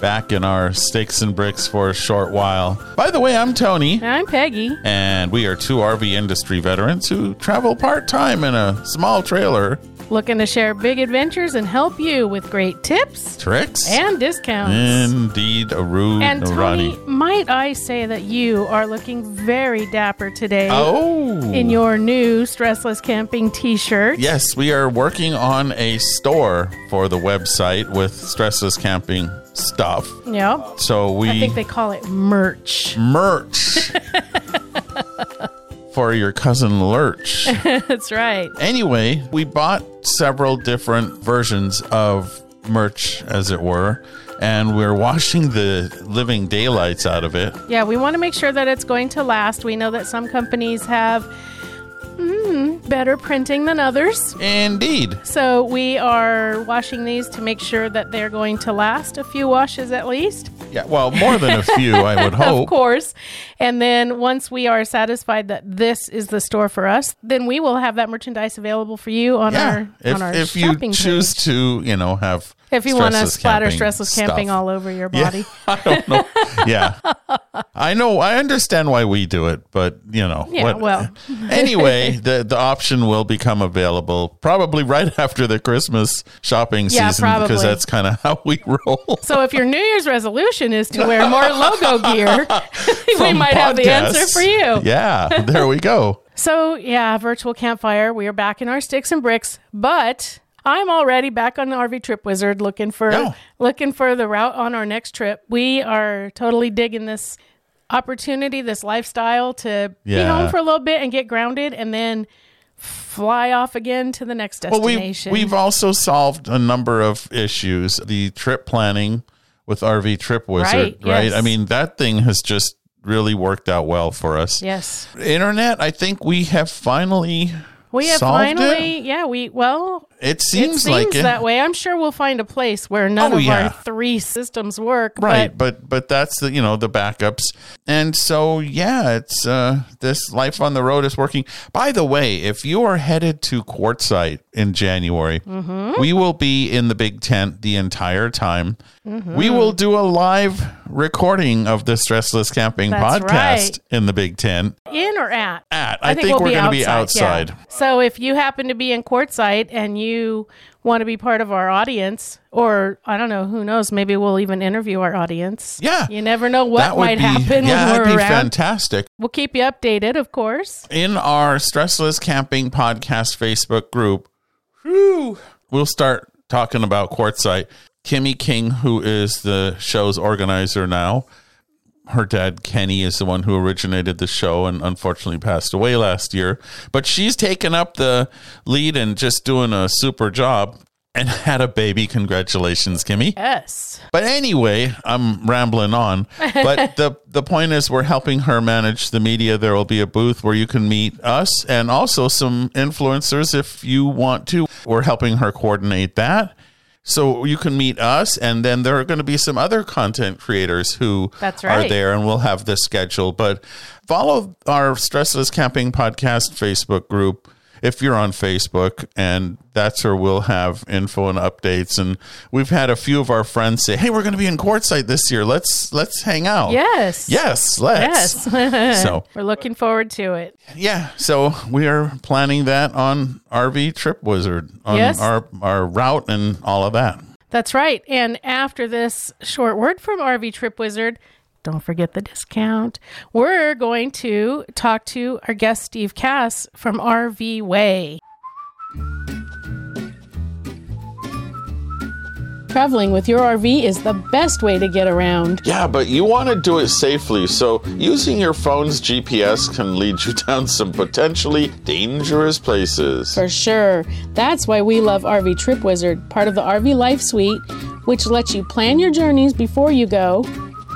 back in our sticks and bricks for a short while. By the way, I'm Tony, I'm Peggy. and we are two RV industry veterans who travel part time in a small trailer. Looking to share big adventures and help you with great tips Tricks? and discounts. Indeed, a rude And Ronnie. Tony, might I say that you are looking very dapper today Oh. in your new Stressless Camping t shirt. Yes, we are working on a store for the website with stressless camping stuff. Yep. So we I think they call it merch. merch for your cousin Lurch. That's right. Anyway, we bought several different versions of merch, as it were, and we're washing the living daylights out of it. Yeah, we want to make sure that it's going to last. We know that some companies have better printing than others. Indeed. So we are washing these to make sure that they're going to last a few washes at least, Yeah, well, more than a few, I would hope. of course. And then once we are satisfied that this is the store for us, then we will have that merchandise available for you on Yeah, our if, on our if you choose page. to, you know, have If you want to splatter stressless camping all over your body. Yeah. I don't know. Yeah, I know. I understand why we do it, but you know, Yeah, well. anyway, the the option will become available probably right after the Christmas shopping Yeah, season probably. because that's kind of how we roll. So if your New Year's resolution is to wear more logo gear, we might have the answer for you. Yeah, there we go. So, yeah, virtual campfire. We are back in our sticks and bricks, but I'm already back on the RV Trip Wizard looking for Oh. looking for the route on our next trip. We are totally digging this opportunity, this lifestyle to be home for a little bit and get grounded and then fly off again to the next Well, we destination. we've also solved a number of issues. The trip planning with RV Trip Wizard, Right, right? yes. I mean, that thing has just really worked out well for us. yes. Internet, I think we have finally We have finally, it. yeah, we well, It seems, it seems like it. that way. I'm sure we'll find a place where none Oh, of yeah. our three systems work. Right, but but but that's the you know the backups, and so yeah, it's uh this life on the road is working. By the way, if you are headed to Quartzsite in January, Mm-hmm. we will be in the big tent the entire time. Mm-hmm. We will do a live recording of the Stressless Camping That's podcast right. in the big tent. in or at? At I, think, we'll we're going to be yeah. outside. So if you happen to be in Quartzsite and you want to be part of our audience, or I don't know, who knows, maybe we'll even interview our audience. Yeah. You never know what might be happen yeah, that'd be around. fantastic. We'll keep you updated, of course. in our Stressless Camping Podcast Facebook group, whew, we'll start talking about Quartzsite. Kimmy King, who is the show's organizer now, her dad Kenny is the one who originated the show and unfortunately passed away last year. But she's taken up the lead and just doing a super job and had a baby. Congratulations, Kimmy. Yes. But anyway, I'm rambling on. But the the point is, we're helping her manage the media. There will be a booth where you can meet us and also some influencers if you want to. We're helping her coordinate that. So you can meet us, and then there are going to be some other content creators who That's are there, and we'll have this schedule. But follow our Stressless Camping Podcast Facebook group if you're on Facebook, and that's where we'll have info and updates. And we've had a few of our friends say, "Hey, we're going to be in Quartzsite this year. Let's let's hang out." Yes. Yes, let's. Yes. So We're looking forward to it. yeah, so we are planning that on RV Trip Wizard on Yes. our our route and all of that. That's right. And after this short word from RV Trip Wizard, don't forget the discount. We're going to talk to our guest, Steve Cass from RV Weigh. Traveling with your RV is the best way to get around. Yeah, but you want to do it safely, so using your phone's GPS can lead you down some potentially dangerous places. For sure. That's why we love RV Trip Wizard, part of the RV Life Suite, which lets you plan your journeys before you go,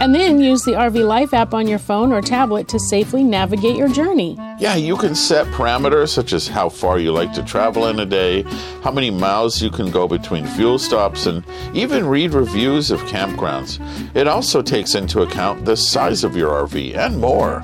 And then use the RV Life app on your phone or tablet to safely navigate your journey. Yeah, you can set parameters such as how far you like to travel in a day, how many miles you can go between fuel stops, and even read reviews of campgrounds. It also takes into account the size of your RV and more.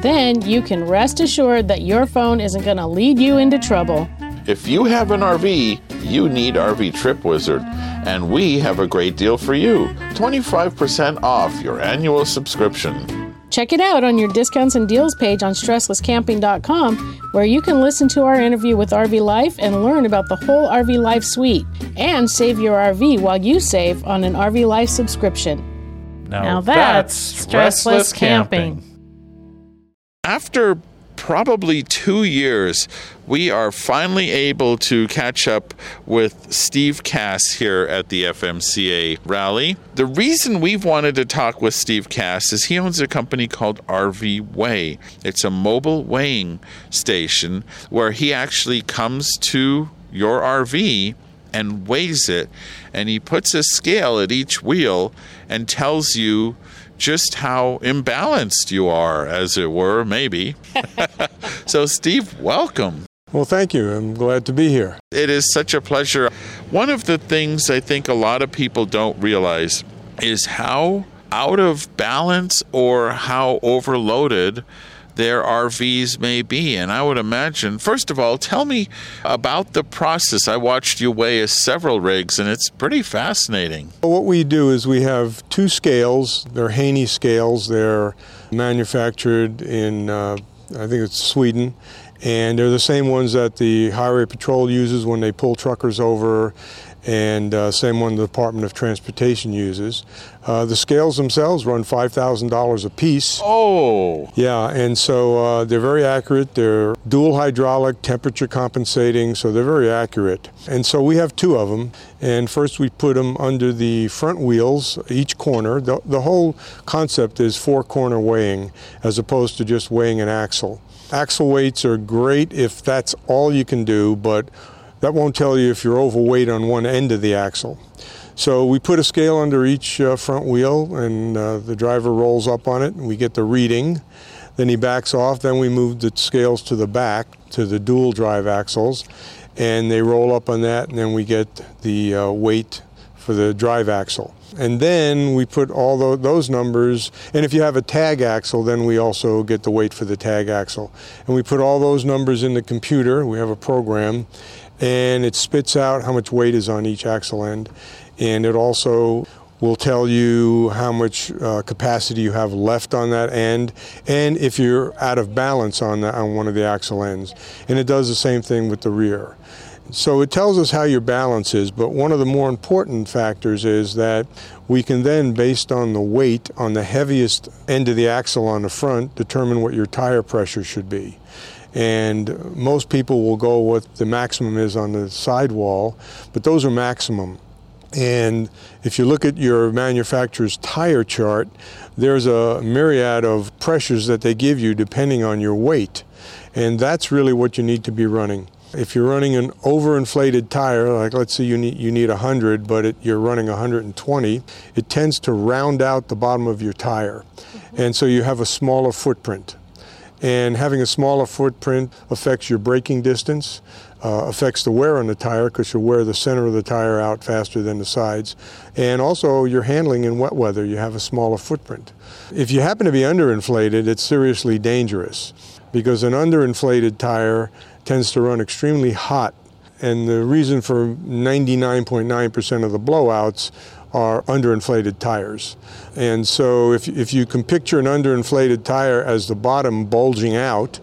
Then you can rest assured that your phone isn't going to lead you into trouble. If you have an RV, you need RV Trip Wizard, and we have a great deal for you 25% off your annual subscription. Check it out on your discounts and deals page on stresslesscamping.com, where you can listen to our interview with RV Life and learn about the whole RV Life suite and save your RV while you save on an RV Life subscription. Now that's stressless camping. After probably two years, we are finally able to catch up with Steve Cass here at the FMCA rally. The reason we've wanted to talk with Steve Cass is he owns a company called RV Weigh. It's a mobile weighing station where he actually comes to your RV and weighs it, and he puts a scale at each wheel and tells you just how imbalanced you are, as it were, maybe. so, Steve, welcome. Well, thank you. I'm glad to be here. It is such a pleasure. One of the things I think a lot of people don't realize is how out of balance or how overloaded their RVs may be. And I would imagine, first of all, tell me about the process. I watched you weigh a several rigs, and it's pretty fascinating. What we do is we have two scales. They're Haenni scales. They're manufactured in, uh, I think it's Sweden. And they're the same ones that the Highway Patrol uses when they pull truckers over and uh, same one the Department of Transportation uses. Uh, the scales themselves run $5,000 a piece. Oh! Yeah, and so uh, they're very accurate. They're dual hydraulic, temperature compensating, so they're very accurate. And so we have two of them. And first we put them under the front wheels, each corner. The, the whole concept is four corner weighing as opposed to just weighing an axle. Axle weights are great if that's all you can do, but that won't tell you if you're overweight on one end of the axle. So we put a scale under each uh, front wheel, and uh, the driver rolls up on it, and we get the reading. Then he backs off. Then we move the scales to the back to the dual drive axles, and they roll up on that, and then we get the uh, weight for the drive axle. And then we put all those numbers, and if you have a tag axle, then we also get the weight for the tag axle. And we put all those numbers in the computer. We have a program, and it spits out how much weight is on each axle end. And it also will tell you how much uh, capacity you have left on that end and if you're out of balance on, the, on one of the axle ends. And it does the same thing with the rear. So it tells us how your balance is, but one of the more important factors is that we can then, based on the weight on the heaviest end of the axle on the front, determine what your tire pressure should be and most people will go what the maximum is on the sidewall, but those are maximum. And if you look at your manufacturer's tire chart, there's a myriad of pressures that they give you depending on your weight. And that's really what you need to be running. If you're running an overinflated tire, like let's say you need you need 100, but it, you're running 120, it tends to round out the bottom of your tire, mm-hmm. and so you have a smaller footprint. And having a smaller footprint affects your braking distance, uh, affects the wear on the tire because you wear the center of the tire out faster than the sides. And also your handling in wet weather, you have a smaller footprint. If you happen to be underinflated, it's seriously dangerous because an underinflated tire tends to run extremely hot. And the reason for 99.9% of the blowouts are underinflated tires. And so if, if you can picture an underinflated tire as the bottom bulging out,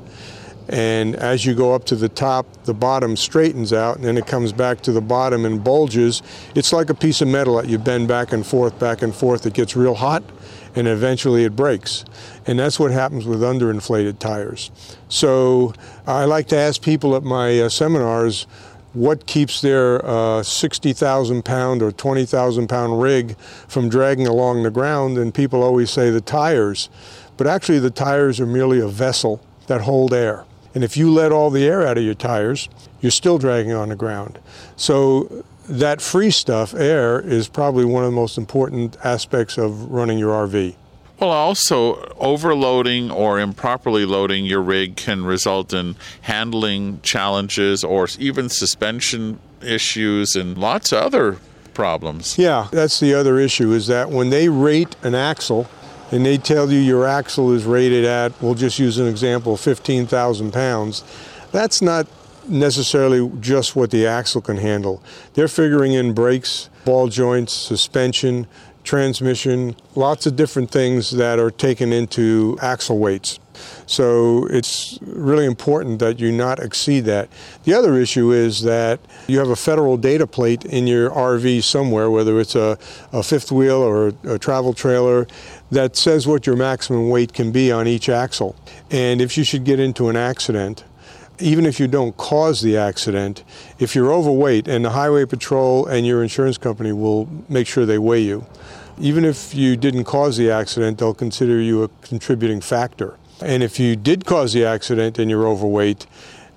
and as you go up to the top, the bottom straightens out, and then it comes back to the bottom and bulges. It's like a piece of metal that you bend back and forth, back and forth. It gets real hot, and eventually it breaks. And that's what happens with underinflated tires. So I like to ask people at my uh, seminars what keeps their uh, 60,000 pound or 20,000 pound rig from dragging along the ground? And people always say the tires. But actually, the tires are merely a vessel that hold air. And if you let all the air out of your tires, you're still dragging on the ground. So that free stuff, air, is probably one of the most important aspects of running your RV. Well, also, overloading or improperly loading your rig can result in handling challenges or even suspension issues and lots of other problems. Yeah, that's the other issue is that when they rate an axle and they tell you your axle is rated at, we'll just use an example, 15,000 pounds, that's not necessarily just what the axle can handle. They're figuring in brakes, ball joints, suspension, transmission, lots of different things that are taken into axle weights. So it's really important that you not exceed that. The other issue is that you have a federal data plate in your RV somewhere, whether it's a, a fifth wheel or a, a travel trailer, that says what your maximum weight can be on each axle. And if you should get into an accident, even if you don't cause the accident, if you're overweight, and the Highway Patrol and your insurance company will make sure they weigh you, even if you didn't cause the accident, they'll consider you a contributing factor. And if you did cause the accident and you're overweight,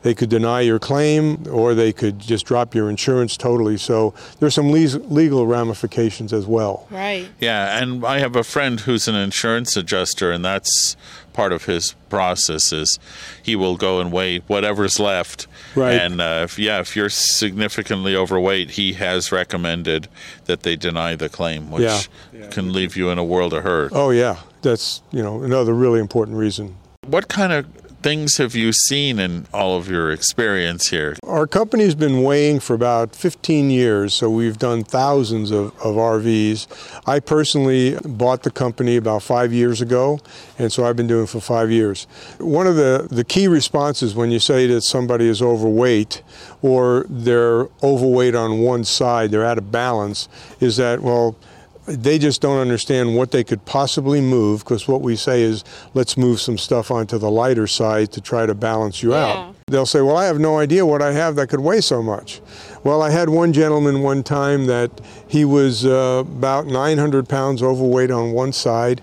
they could deny your claim or they could just drop your insurance totally. So there's some legal ramifications as well. Right. Yeah, and I have a friend who's an insurance adjuster, and that's part of his process is he will go and weigh whatever's left. Right. And uh, if, yeah, if you're significantly overweight, he has recommended that they deny the claim, which Yeah. can leave you in a world of hurt. Oh yeah, that's you know another really important reason. What kind of things have you seen in all of your experience here? Our company's been weighing for about 15 years, so we've done thousands of, of RVs. I personally bought the company about five years ago, and so I've been doing it for five years. One of the, the key responses when you say that somebody is overweight or they're overweight on one side, they're out of balance, is that, well, they just don't understand what they could possibly move because what we say is let's move some stuff onto the lighter side to try to balance you Yeah. out. They'll say, Well, I have no idea what I have that could weigh so much. Well, I had one gentleman one time that he was uh, about 900 pounds overweight on one side.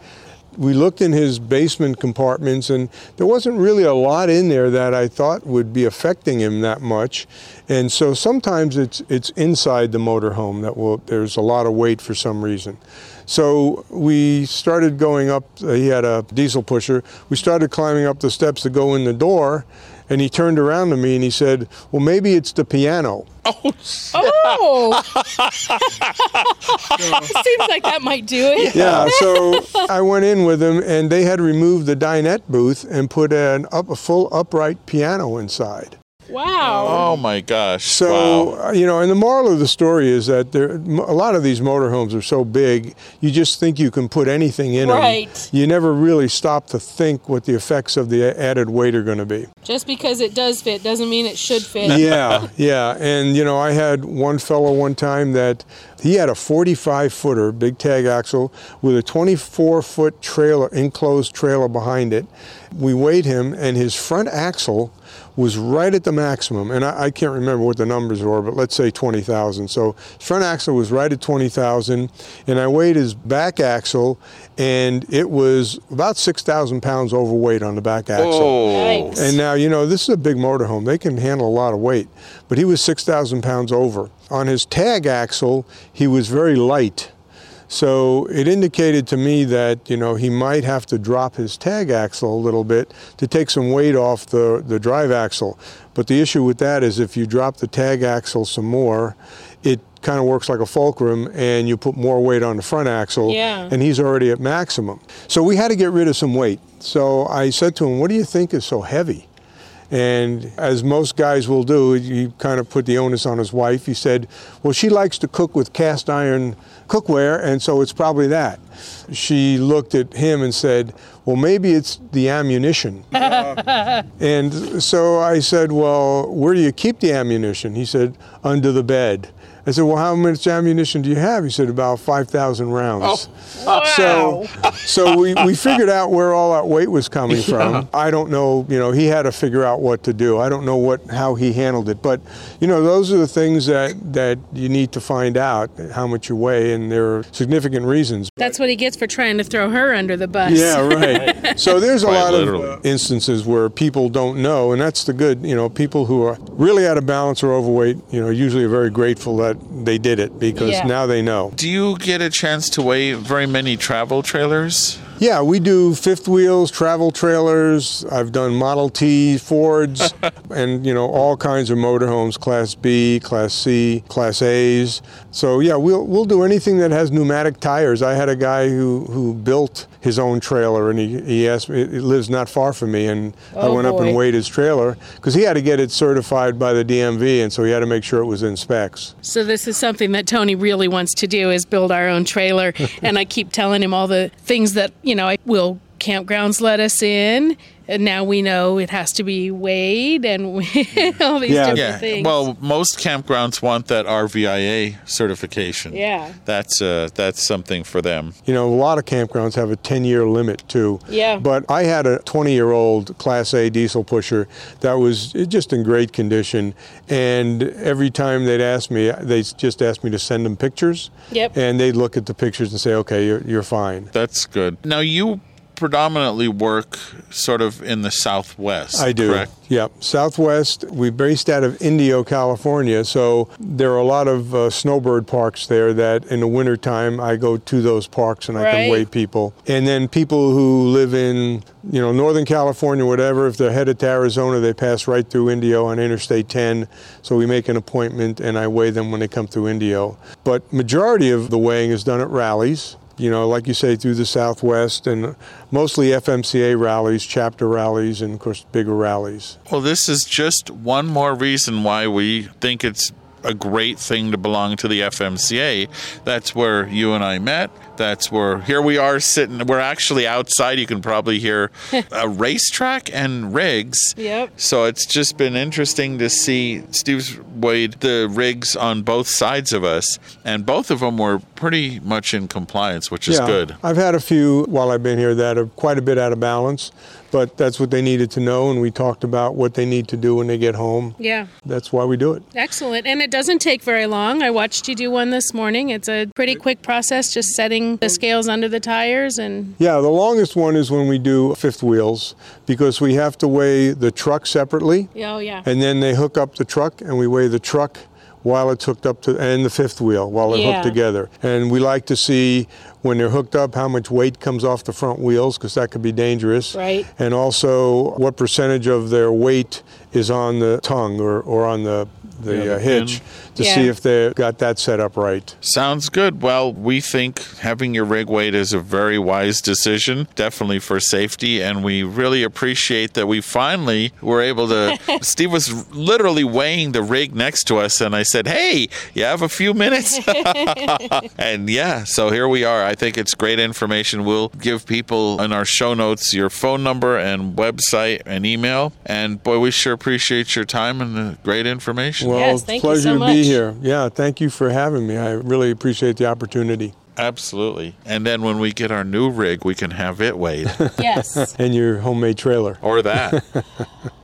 We looked in his basement compartments, and there wasn't really a lot in there that I thought would be affecting him that much. And so sometimes it's it's inside the motorhome that will there's a lot of weight for some reason. So we started going up. He had a diesel pusher. We started climbing up the steps to go in the door, and he turned around to me and he said, "Well, maybe it's the piano." Oh. oh. Seems like that might do it. Yeah, so I went in with him, and they had removed the dinette booth and put an up a full upright piano inside. Wow. Oh my gosh. So wow. uh, you know, and the moral of the story is that there, m- a lot of these motorhomes are so big, you just think you can put anything in Right. them. You never really stop to think what the effects of the added weight are going to be. Just because it does fit doesn't mean it should fit. yeah, yeah. And you know, I had one fellow one time that he had a 45 footer, big tag axle, with a 24 foot trailer, enclosed trailer behind it. We weighed him, and his front axle was right at the maximum. And I, I can't remember what the numbers were, but let's say 20,000. So front axle was right at 20,000, and I weighed his back axle, and it was about 6,000 pounds overweight on the back axle. Oh. And now, you know, this is a big motorhome. They can handle a lot of weight. But he was 6,000 pounds over. On his tag axle, he was very light. So it indicated to me that, you know, he might have to drop his tag axle a little bit to take some weight off the, the drive axle. But the issue with that is if you drop the tag axle some more, it kind of works like a fulcrum and you put more weight on the front axle Yeah. and he's already at maximum. So we had to get rid of some weight. So I said to him, What do you think is so heavy? And as most guys will do, he kind of put the onus on his wife. He said, Well, she likes to cook with cast iron cookware, and so it's probably that. She looked at him and said, Well, maybe it's the ammunition. and so I said, Well, where do you keep the ammunition? He said, Under the bed. I said, Well, how much ammunition do you have? He said, About 5,000 rounds. Oh, So, so we, we figured out where all that weight was coming from. I don't know, you know, he had to figure out what to do. I don't know what how he handled it, but you know, those are the things that that you need to find out how much you weigh, and there are significant reasons. That's what he gets for trying to throw her under the bus. Yeah, right. So there's a Quite lot literally. of instances where people don't know, and that's the good. You know, people who are really out of balance or overweight, you know, usually are very grateful that they did it because Yeah. now they know. Do you get a chance to weigh very many travel trailers? Yeah, we do fifth wheels, travel trailers. I've done Model T, Fords, and you know all kinds of motorhomes, Class B, Class C, Class A's. So yeah, we'll we'll do anything that has pneumatic tires. I had a guy who who built his own trailer, and he, he asked me. It lives not far from me, and I Oh, went up and weighed his trailer because he had to get it certified by the DMV, and so he had to make sure it was in specs. So this is something that Tony really wants to do is build our own trailer and I keep telling him all the things that, you know, I will campgrounds let us in and now we know it has to be weighed and all these Yeah. different Yeah. things. Well, most campgrounds want that RVIA certification. Yeah. That's uh, that's something for them. You know, a lot of campgrounds have a 10 year limit too. Yeah. But I had a 20 year old Class A diesel pusher that was just in great condition. And every time they'd ask me, they just asked me to send them pictures. Yep. And they'd look at the pictures and say, okay, you're, you're fine. That's good. Now you predominantly work sort of in the Southwest. I do. Correct. Yep. Southwest, we based out of Indio, California. So there are a lot of uh, snowbird parks there that in the wintertime I go to those parks and I Right. can weigh people. And then people who live in, you know, Northern California, whatever, if they're headed to Arizona, they pass right through Indio on Interstate 10. So we make an appointment and I weigh them when they come through Indio. But majority of the weighing is done at rallies you know, like you say, through the Southwest and mostly FMCA rallies, chapter rallies, and of course, bigger rallies. Well, this is just one more reason why we think it's a great thing to belong to the FMCA. That's where you and I met. That's where here we are sitting. We're actually outside. You can probably hear a racetrack and rigs. Yep. So it's just been interesting to see Steve's weighed the rigs on both sides of us, and both of them were pretty much in compliance, which is yeah, good. I've had a few while I've been here that are quite a bit out of balance, but that's what they needed to know, and we talked about what they need to do when they get home. yeah. That's why we do it. Excellent. And it doesn't take very long. I watched you do one this morning. It's a pretty quick process just setting the scales under the tires and Yeah, the longest one is when we do fifth wheels because we have to weigh the truck separately. oh yeah. and then they hook up the truck and we weigh the truck while it's hooked up to and the fifth wheel while they're Yeah. hooked together and we like to see when they're hooked up how much weight comes off the front wheels because that could be dangerous Right. and also what percentage of their weight is on the tongue or, or on the the Yeah, uh, hitch to Yeah. see if they've got that set up right Sounds good. Well, we think having your rig weight is a very wise decision, definitely for safety, and we really appreciate that we finally were able to. Steve was literally weighing the rig next to us, and I said, "Hey, you have a few minutes?" and yeah, so here we are. I think it's great information. We'll give people in our show notes your phone number and website and email. And boy, we sure appreciate your time and the great information. well Yes, it's a thank you pleasure so to much. Be here yeah thank you for having me i really appreciate the opportunity Absolutely. And then when we get our new rig, we can have it weighed. Yes. and your homemade trailer or that.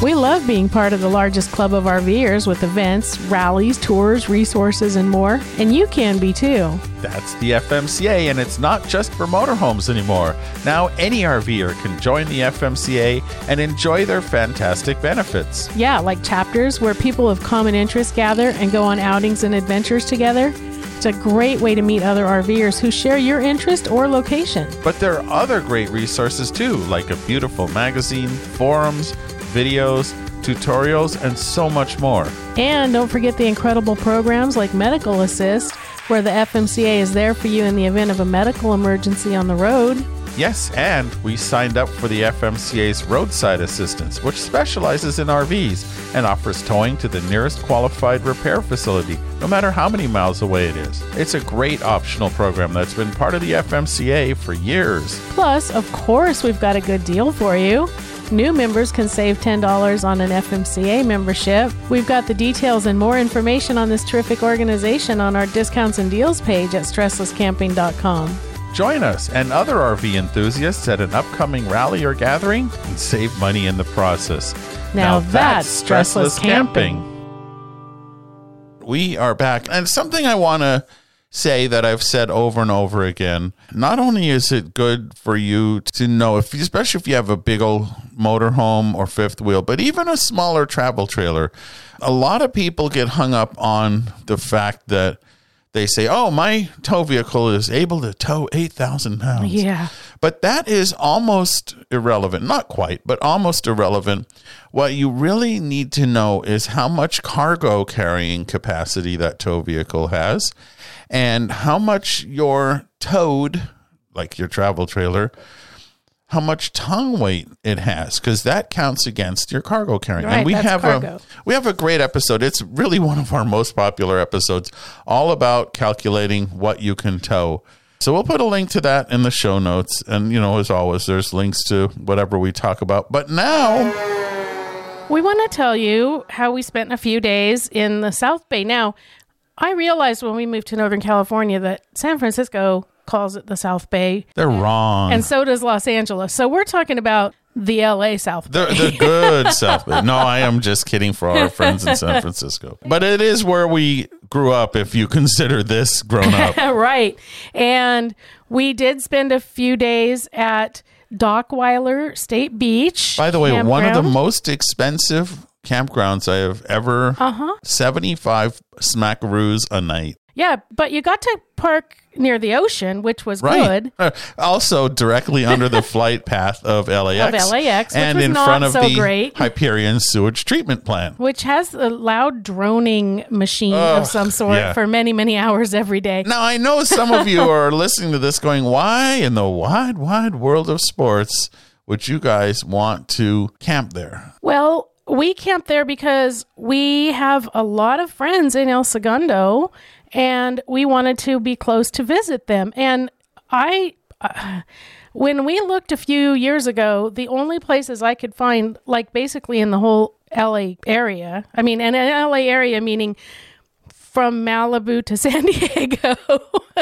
we love being part of the largest club of RVers with events, rallies, tours, resources, and more. And you can be too. That's the FMCA, and it's not just for motorhomes anymore. Now, any RVer can join the FMCA and enjoy their fantastic benefits. Yeah, like chapters where people of common interest gather and go on outings and adventures together. It's a great way to meet other RVers who share your interest or location. But there are other great resources too, like a beautiful magazine, forums, videos, tutorials, and so much more. And don't forget the incredible programs like Medical Assist, where the FMCA is there for you in the event of a medical emergency on the road. Yes, and we signed up for the FMCA's roadside assistance, which specializes in RVs and offers towing to the nearest qualified repair facility, no matter how many miles away it is. It's a great optional program that's been part of the FMCA for years. Plus, of course, we've got a good deal for you. New members can save $10 on an FMCA membership. We've got the details and more information on this terrific organization on our discounts and deals page at stresslesscamping.com. Join us and other RV enthusiasts at an upcoming rally or gathering and save money in the process. Now that's stressless camping. we are back. And something I want to say that I've said over and over again. Not only is it good for you to know if especially if you have a big old motorhome or fifth wheel, but even a smaller travel trailer, a lot of people get hung up on the fact that they say, "Oh, my tow vehicle is able to tow eight thousand pounds." Yeah. But that is almost irrelevant. Not quite, but almost irrelevant. What you really need to know is how much cargo carrying capacity that tow vehicle has and how much your towed, like your travel trailer, how much tongue weight it has because that counts against your cargo carrying. Right, and we have cargo. a we have a great episode. It's really one of our most popular episodes, all about calculating what you can tow. So we'll put a link to that in the show notes. And you know, as always, there's links to whatever we talk about. But now We want to tell you how we spent a few days in the South Bay. Now, I realized when we moved to Northern California that San Francisco calls it the South Bay, they're wrong. and so does Los Angeles. So we're talking about the LA South Bay. The, the good South Bay. No, I am just kidding for our friends in San Francisco. But it is where we grew up if you consider this grown up. right. And we did spend a few days at Dockweiler State Beach. By the way, one of the most expensive campgrounds I have ever. Uh-huh. Seventy-five smackaroos a night. Yeah, but you got to park near the ocean, which was Right. good. Uh, Also, directly under the flight path of LAX, Of LAX, and in front of so the great. Hyperion sewage treatment plant. Which has a loud droning machine of some sort yeah. for many, many hours every day. Now, I know some of you are listening to this going, why in the wide, wide world of sports would you guys want to camp there? Well, we camped there because we have a lot of friends in El Segundo and we wanted to be close to visit them. And I, uh, when we looked a few years ago, the only places I could find, like basically in the whole LA area, I mean, and an LA area meaning from Malibu to San Diego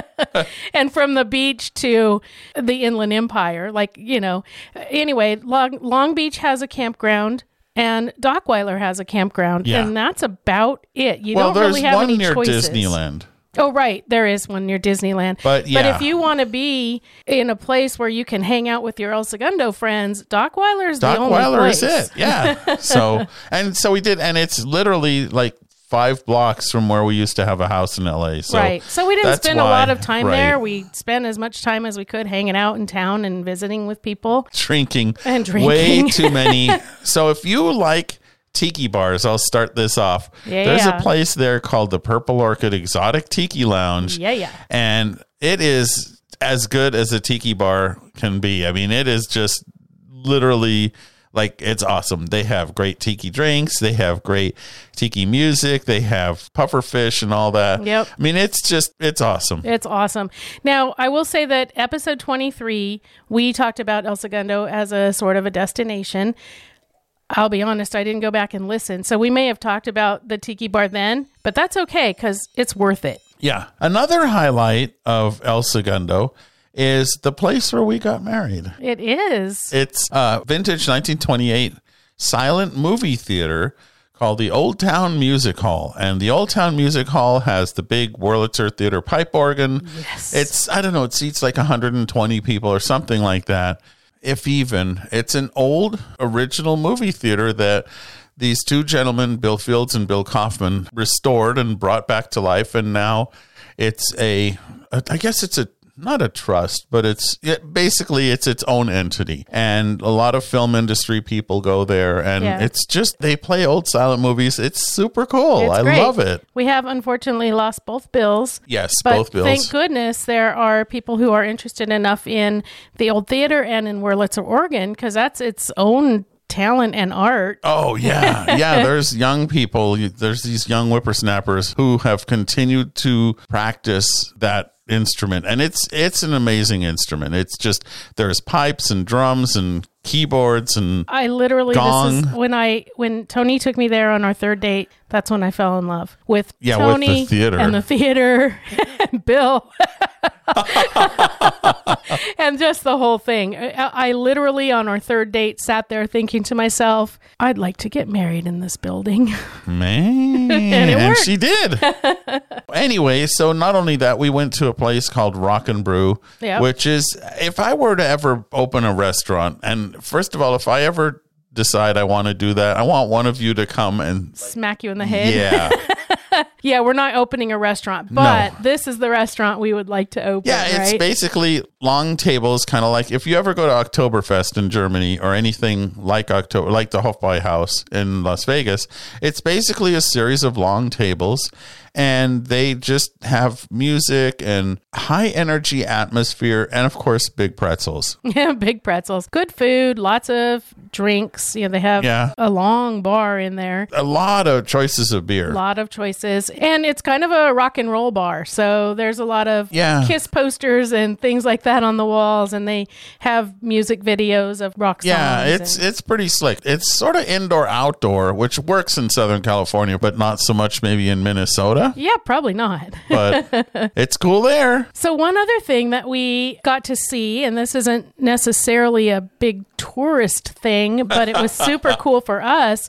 and from the beach to the Inland Empire. Like, you know, anyway, Long, Long Beach has a campground and Dockweiler has a campground. Yeah. And that's about it. You well, don't really have one any near choices. Disneyland. Oh, right. There is one near Disneyland. But, yeah. but if you want to be in a place where you can hang out with your El Segundo friends, Dockweiler is the only Weiler place. is it. Yeah. so, and so we did, and it's literally like five blocks from where we used to have a house in LA. So right. So we didn't spend a lot of time right. there. We spent as much time as we could hanging out in town and visiting with people. drinking, And drinking. way too many. so if you like tiki bars, I'll start this off. Yeah, There's yeah. a place there called the Purple Orchid Exotic Tiki Lounge. Yeah, yeah. And it is as good as a tiki bar can be. I mean, it is just literally like it's awesome. They have great tiki drinks, they have great tiki music, they have puffer fish and all that. Yep. I mean, it's just it's awesome. It's awesome. Now, I will say that episode 23, we talked about El Segundo as a sort of a destination. I'll be honest, I didn't go back and listen. So we may have talked about the tiki bar then, but that's okay because it's worth it. Yeah. Another highlight of El Segundo is the place where we got married. It is. It's a vintage 1928 silent movie theater called the Old Town Music Hall. And the Old Town Music Hall has the big Wurlitzer Theater pipe organ. Yes. It's, I don't know, it seats like 120 people or something like that, if even. It's an old original movie theater that these two gentlemen, Bill Fields and Bill Coffman, restored and brought back to life. And now it's a, I guess it's a, not a trust, but it's it, basically it's its own entity, and a lot of film industry people go there, and Yeah. it's just they play old silent movies. It's super cool. It's I great. love it. We have unfortunately lost both bills. Yes, both bills. thank goodness there are people who are interested enough in the old theater and in Wurlitzer, organ, because that's its own talent and art. Oh yeah, yeah. There's young people. There's these young whippersnappers who have continued to practice that instrument, and it's it's an amazing instrument. It's just there's pipes and drums and keyboards and I literally this is Gong. when I when Tony took me there on our third date. That's when I fell in love with Yeah, with the Tony theater. and the theater and Bill and just the whole thing. I, I literally on our third date sat there thinking to myself, I'd like to get married in this building. Man, And worked. she did. anyway, so not only that, we went to a place called Rock and Brew, Yep. which is if I were to ever open a restaurant, and first of all, if I ever decide I want to do that, I want one of you to come and Smack you in the head. yeah. yeah, we're not opening a restaurant, but this is the restaurant we would like to open. Yeah, it's right? basically long tables, kind of like if you ever go to Oktoberfest in Germany or anything like October, like the Hofbräuhaus in Las Vegas. It's basically a series of long tables, and they just have music and high energy atmosphere, and of course, big pretzels. Yeah, big pretzels, good food, lots of drinks. You know, they have Yeah. a long bar in there. A lot of choices of beer. A lot of choices, and it's kind of a rock and roll bar. So there's a lot of Yeah. Kiss posters and things like that on the walls, and they have music videos of rock songs. Yeah, it's and- it's pretty slick. It's sort of indoor outdoor, which works in Southern California, but not so much maybe in Minnesota. Yeah, probably not. But it's cool there. So, one other thing that we got to see, and this isn't necessarily a big tourist thing, but it was super cool for us.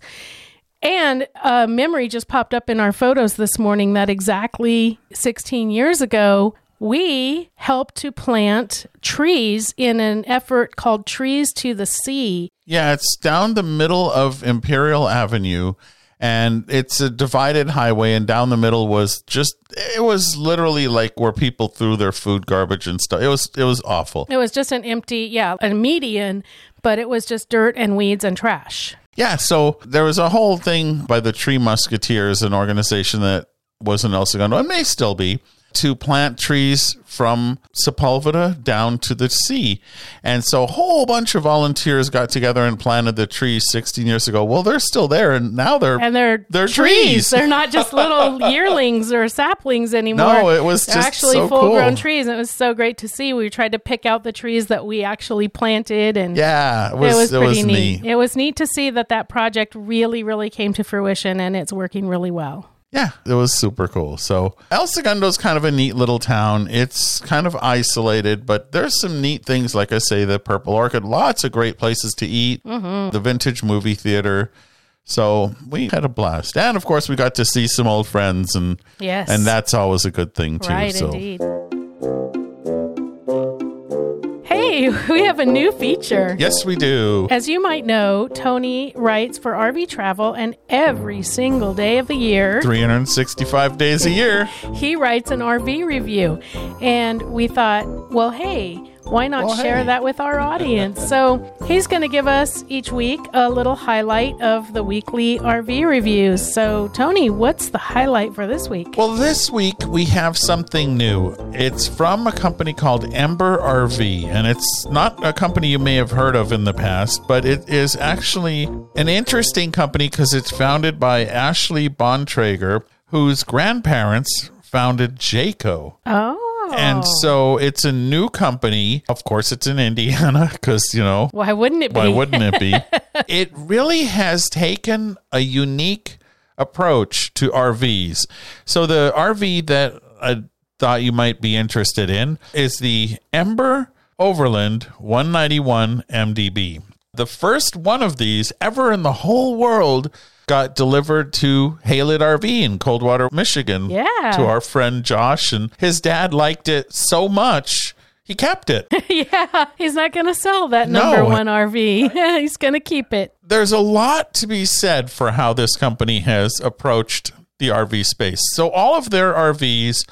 And a memory just popped up in our photos this morning that exactly 16 years ago, we helped to plant trees in an effort called Trees to the Sea. Yeah, it's down the middle of Imperial Avenue and it's a divided highway and down the middle was just it was literally like where people threw their food garbage and stuff. It was it was awful. It was just an empty, yeah, a median, but it was just dirt and weeds and trash. Yeah, so there was a whole thing by the Tree Musketeers, an organization that was in El Segundo and may still be, to plant trees from Sepulveda down to the sea. And so a whole bunch of volunteers got together and planted the trees 16 years ago. Well, they're still there and now they're and they're They're trees. trees. They're not just little yearlings or saplings anymore. No, it was actually so full-grown cool. trees, and it was so great to see. We tried to pick out the trees that we actually planted, and Yeah, it it was, was it pretty was neat. neat. It was neat to see that that project really, really came to fruition, and it's working really well. Yeah, it was super cool. So El Segundo is kind of a neat little town. It's kind of isolated, but there's some neat things. Like I say, the Purple Orchid, lots of great places to eat. Mm-hmm. The Vintage Movie Theater. So we had a blast, and of course, we got to see some old friends, and Yes. and that's always a good thing too. right, so indeed. Hey, we have a new feature. yes, we do. As you might know, Tony writes for RV Travel, and every single day of the year, 365 days a year. he writes an RV review. And we thought, well, hey, why not Well, share hey. that with our audience? So he's going to give us each week a little highlight of the weekly RV reviews. So, Tony, what's the highlight for this week? Well, this week we have something new. It's from a company called Ember RV, and it's not a company you may have heard of in the past, but it is actually an interesting company because it's founded by Ashley Bontrager, whose grandparents founded Jayco. Oh. And so it's a new company. Of course, it's in Indiana because, you know, why wouldn't it be? why wouldn't it be? it really has taken a unique approach to RVs. So the RV that I thought you might be interested in is the Ember Overland 191 MDB. The first one of these ever in the whole world got delivered to Haylett RV in Coldwater, Michigan. Yeah. To our friend Josh and his dad liked it so much he kept it. yeah, he's not going to sell that No. number one RV. he's going to keep it. there's a lot to be said for how this company has approached the RV space. So all of their RVs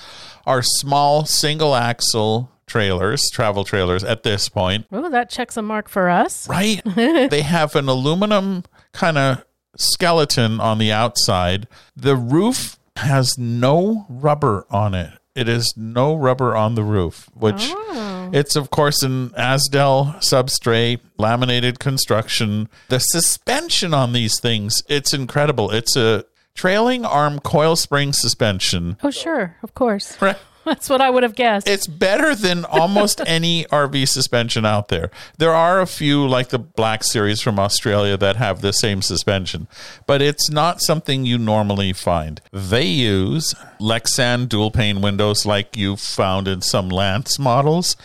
are small single axle trailers, travel trailers at this point, Oh, that checks a mark for us. right? they have an aluminum kind of skeleton on the outside. The roof has no rubber on it. It is no rubber on the roof, which oh. it's of course an Azdel substrate, laminated construction. The suspension on these things, it's incredible. It's a trailing arm coil spring suspension. Oh, sure, of course. Right. That's what I would have guessed. It's better than almost any RV suspension out there. There are a few, like the Black Series from Australia, that have the same suspension, but it's not something you normally find. They use Lexan dual pane windows, like you found in some Lance models,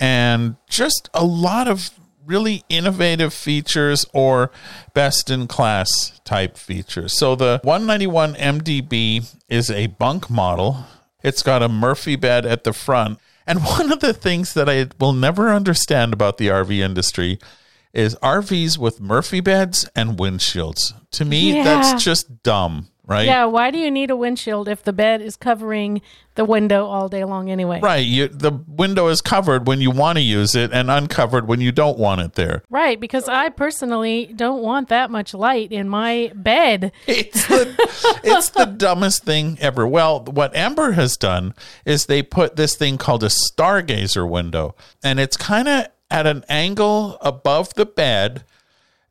and just a lot of really innovative features or best in class type features. So the 191 MDB is a bunk model. It's got a Murphy bed at the front. And one of the things that I will never understand about the RV industry is RVs with Murphy beds and windshields. To me, Yeah. that's just dumb. Right? Yeah, why do you need a windshield if the bed is covering the window all day long anyway? Right. You, the window is covered when you want to use it and uncovered when you don't want it there. Right, because I personally don't want that much light in my bed. It's the, it's the dumbest thing ever. Well, what Ember has done is they put this thing called a stargazer window, and it's kind of at an angle above the bed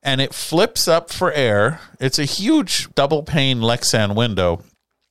and it flips up for air. It's a huge double pane Lexan window,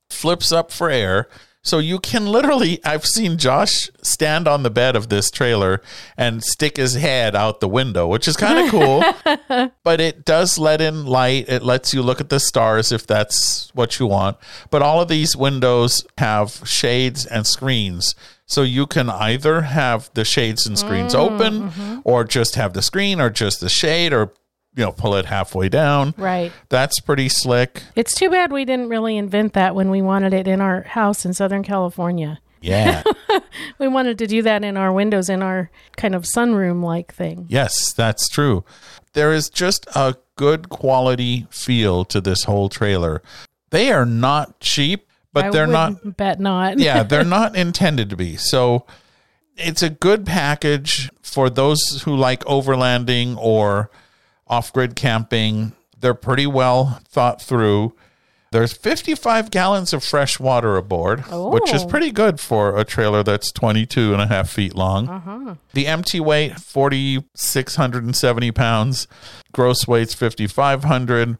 flips up for air. So you can literally, I've seen Josh stand on the bed of this trailer and stick his head out the window, which is kind of cool. but it does let in light. It lets you look at the stars if that's what you want. But all of these windows have shades and screens. So you can either have the shades and screens mm, open mm-hmm. or just have the screen or just the shade or you know pull it halfway down. Right. That's pretty slick. It's too bad we didn't really invent that when we wanted it in our house in Southern California. Yeah. We wanted to do that in our windows in our kind of sunroom like thing. yes, that's true. There is just a good quality feel to this whole trailer. They are not cheap, but I they're not bet not. yeah, they're not intended to be. So it's a good package for those who like overlanding or off grid camping. They're pretty well thought through. There's 55 gallons of fresh water aboard, which is Oh. pretty good for a trailer that's 22 and a half feet long. Uh-huh. The empty weight, 4,670 pounds. Gross weight's 5,500.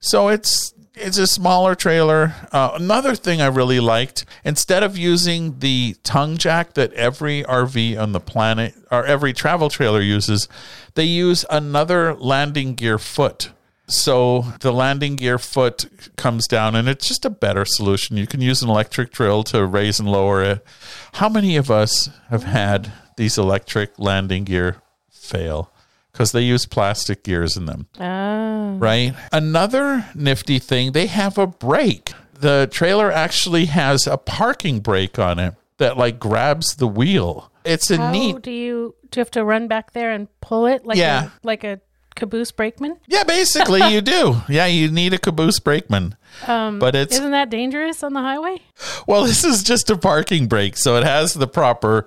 So it's it's a smaller trailer. Uh, another thing I really liked, instead of using the tongue jack that every RV on the planet or every travel trailer uses, they use another landing gear foot. So the landing gear foot comes down and it's just a better solution. You can use an electric drill to raise and lower it. How many of us have had these electric landing gear fail? Because they use plastic gears in them Ah. right? Another nifty thing, they have a brake. The trailer actually has a parking brake on it that like grabs the wheel. It's a How neat do you do you have to run back there and pull it like Yeah. a, like a caboose brakeman? Yeah, basically you do. Yeah, you need a caboose brakeman. Um, But it's Isn't that dangerous on the highway? well, this is just a parking brake, so it has the proper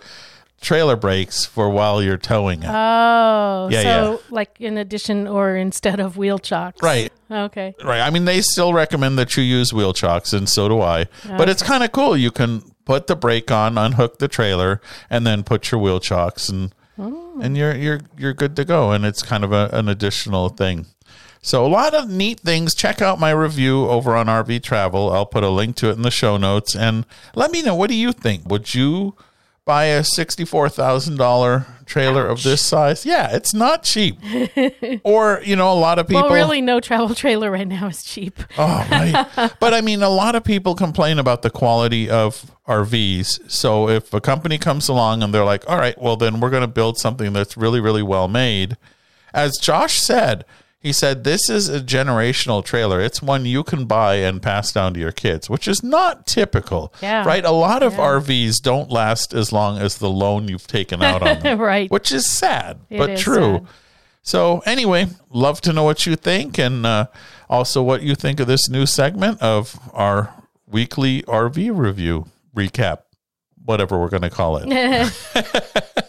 trailer brakes for while you're towing it. Oh, Yeah, so yeah. like in addition or instead of wheel chocks. right. Okay. Right. I mean, they still recommend that you use wheel chocks, and so do I. But it's kind of cool. You can put the brake on, unhook the trailer, and then put your wheel chocks, and oh. and you're you're you're good to go. And it's kind of a, an additional thing. So a lot of neat things. Check out my review over on RV Travel. I'll put a link to it in the show notes, and let me know what do you think. Would you buy a sixty-four thousand dollar trailer of this size? Yeah, it's not cheap. or you know, a lot of people. Well, really, no travel trailer right now is cheap. Oh, right. but I mean, a lot of people complain about the quality of RVs. So if a company comes along and they're like, all right, well, then we're going to build something that's really, really well made. As Josh said, he said, this is a generational trailer. It's one you can buy and pass down to your kids, which is not typical. Yeah. Right? A lot of RVs don't last as long as the loan you've taken out on them, right. which is sad, It but is true. sad. So anyway, love to know what you think, and uh, also what you think of this new segment of our weekly RV review recap, whatever we're going to call it.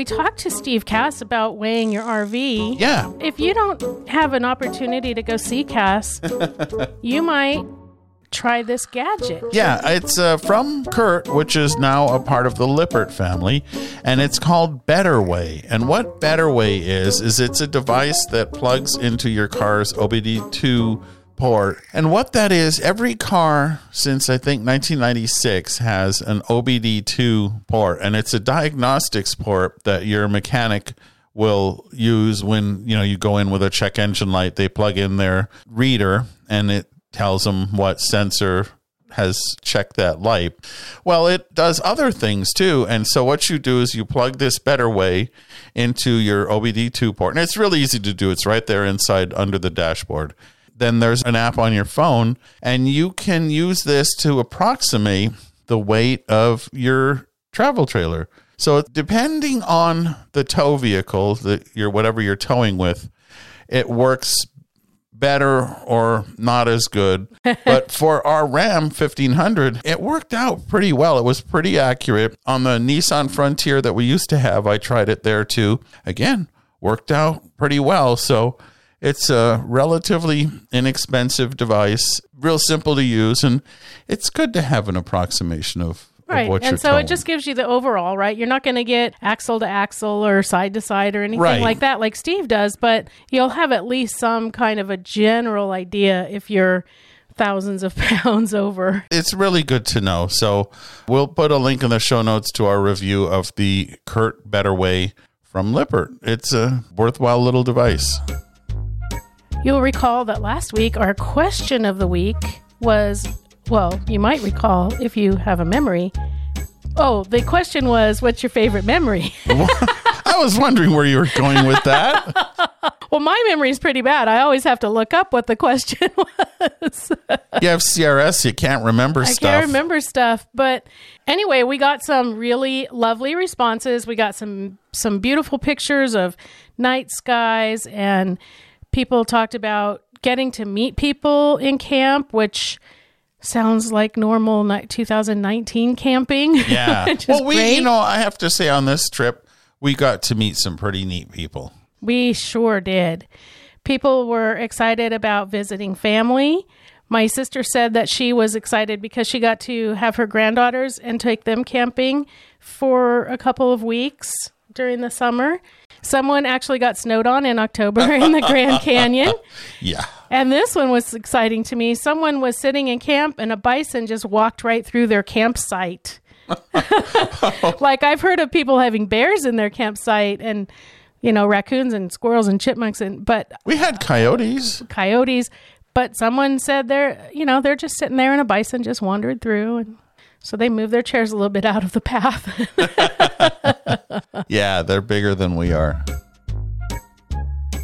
we talked to Steve Cass about weighing your RV. yeah, If you don't have an opportunity to go see Cass, you might try this gadget. yeah, it's uh, from CURT, which is now a part of the Lippert family, and it's called BetterWeigh. And what BetterWeigh is is it's a device that plugs into your car's OBD2 port. And what that is, every car since I think 1996 has an OBD2 port, and it's a diagnostics port that your mechanic will use when you know you go in with a check engine light. They plug in their reader, and it tells them what sensor has checked that light. Well, it does other things too. And so what you do is you plug this BetterWeigh into your OBD2 port. And it's really easy to do. It's right there inside under the dashboard. Then there's an app on your phone and you can use this to approximate the weight of your travel trailer. So depending on the tow vehicle that you're whatever you're towing with, it works better or not as good. but for our Ram 1500, it worked out pretty well. It was pretty accurate. On the Nissan Frontier that we used to have, I tried it there too. Again, worked out pretty well. So it's a relatively inexpensive device, real simple to use, and it's good to have an approximation of. Right. what you're And so it just gives you the overall, right? You're not going to get axle to axle or side to side or anything Right. like that, like Steve does, but you'll have at least some kind of a general idea if you're thousands of pounds over. it's really good to know. So we'll put a link in the show notes to our review of the CURT Better Way from Lippert. It's a worthwhile little device. You'll recall that last week our question of the week was well, you might recall if you have a memory. Oh, the question was, what's your favorite memory? I was wondering where you were going with that. well, my memory is pretty bad. I always have to look up what the question was. You have CRS, you can't remember I stuff. I can't remember stuff, but anyway, we got some really lovely responses. We got some some beautiful pictures of night skies, and people talked about getting to meet people in camp, which sounds like normal 2019 camping. Yeah. well, we, great. you know, I have to say on this trip, we got to meet some pretty neat people. We sure did. People were excited about visiting family. My sister said that she was excited because she got to have her granddaughters and take them camping for a couple of weeks during the summer. Someone actually got snowed on in October in the Grand Canyon. Yeah. And this one was exciting to me. Someone was sitting in camp and a bison just walked right through their campsite. like I've heard of people having bears in their campsite and you know raccoons and squirrels and chipmunks and but We had coyotes. coyotes, but someone said they're you know they're just sitting there and a bison just wandered through and so they moved their chairs a little bit out of the path. Yeah, they're bigger than we are.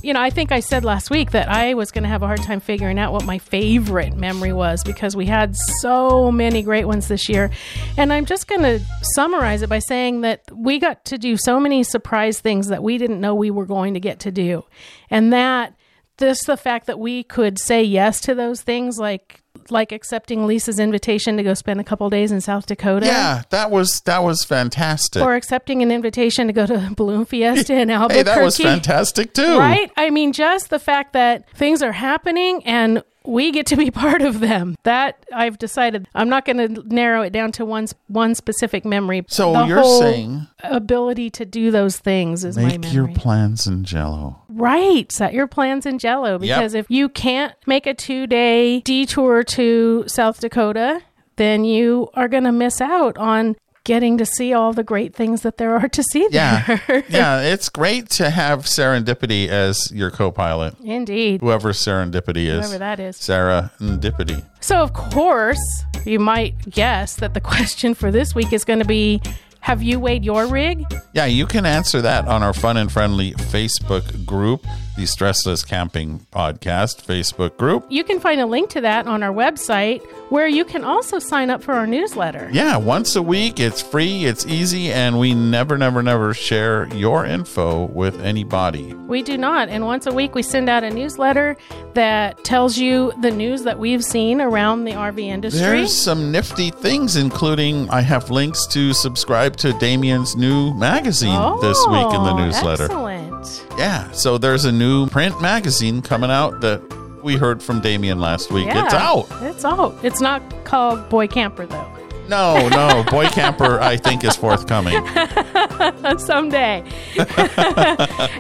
you know, I think I said last week that I was going to have a hard time figuring out what my favorite memory was because we had so many great ones this year. And I'm just going to summarize it by saying that we got to do so many surprise things that we didn't know we were going to get to do. And that this the fact that we could say yes to those things like like accepting Lisa's invitation to go spend a couple days in South Dakota. Yeah, that was that was fantastic. Or accepting an invitation to go to Balloon Fiesta in Albuquerque. hey, that was fantastic too. Right? I mean, just the fact that things are happening and we get to be part of them. That I've decided I'm not going to narrow it down to one one specific memory. So The you're saying ability to do those things is my make memory. your plans in Jello. Right. Set your plans in Jello because if you can't make a two day detour to South Dakota, then you are going to miss out on getting to see all the great things that there are to see Yeah, there. yeah. It's great to have Serendipity as your co-pilot. Indeed. Whoever Serendipity is, Whoever that is. Sarah Dipity. So, of course, you might guess that the question for this week is going to be Have you weighed your rig? Yeah, you can answer that on our fun and friendly Facebook group, the Stressless Camping Podcast Facebook group. You can find a link to that on our website where you can also sign up for our newsletter. Yeah, once a week. It's free, it's easy, and we never, never, never share your info with anybody. We do not. And once a week, we send out a newsletter that tells you the news that we've seen around the RV industry. There's some nifty things, including I have links to subscribe to Damien's new magazine this week in the Oh, newsletter. Excellent. Yeah, so there's a new print magazine coming out that we heard from Damien last week. Yeah, It's out. It's out. It's not called Boy Camper, though. No, no, Boy Camper, I think, is forthcoming. someday.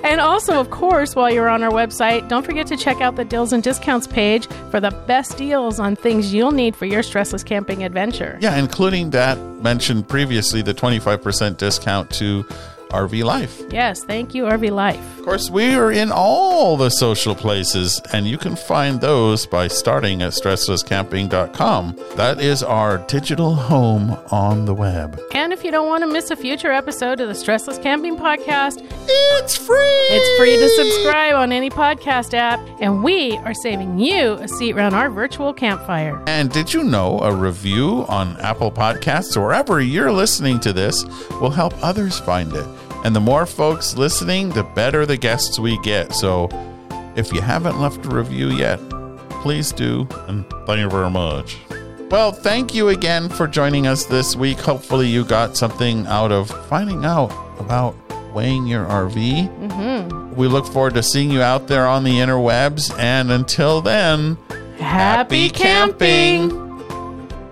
and also, of course, while you're on our website, don't forget to check out the deals and discounts page for the best deals on things you'll need for your stressless camping adventure. Yeah, including that mentioned previously, the 25% discount to RV Life. Yes, thank you, RV Life. Of course, we are in all the social places, and you can find those by starting at stresslesscamping.com. That is our digital home on the web. And if you don't want to miss a future episode of the Stressless Camping Podcast, It's free! it's free to subscribe on any podcast app, and we are saving you a seat around our virtual campfire. And did you know a review on Apple Podcasts or wherever you're listening to this will help others find it? And the more folks listening, the better the guests we get. So If you haven't left a review yet, please do. And thank you very much. Well, thank you again for joining us this week. Hopefully, you got something out of finding out about weighing your RV. Mm-hmm. We look forward to seeing you out there on the interwebs. And until then, Happy, camping.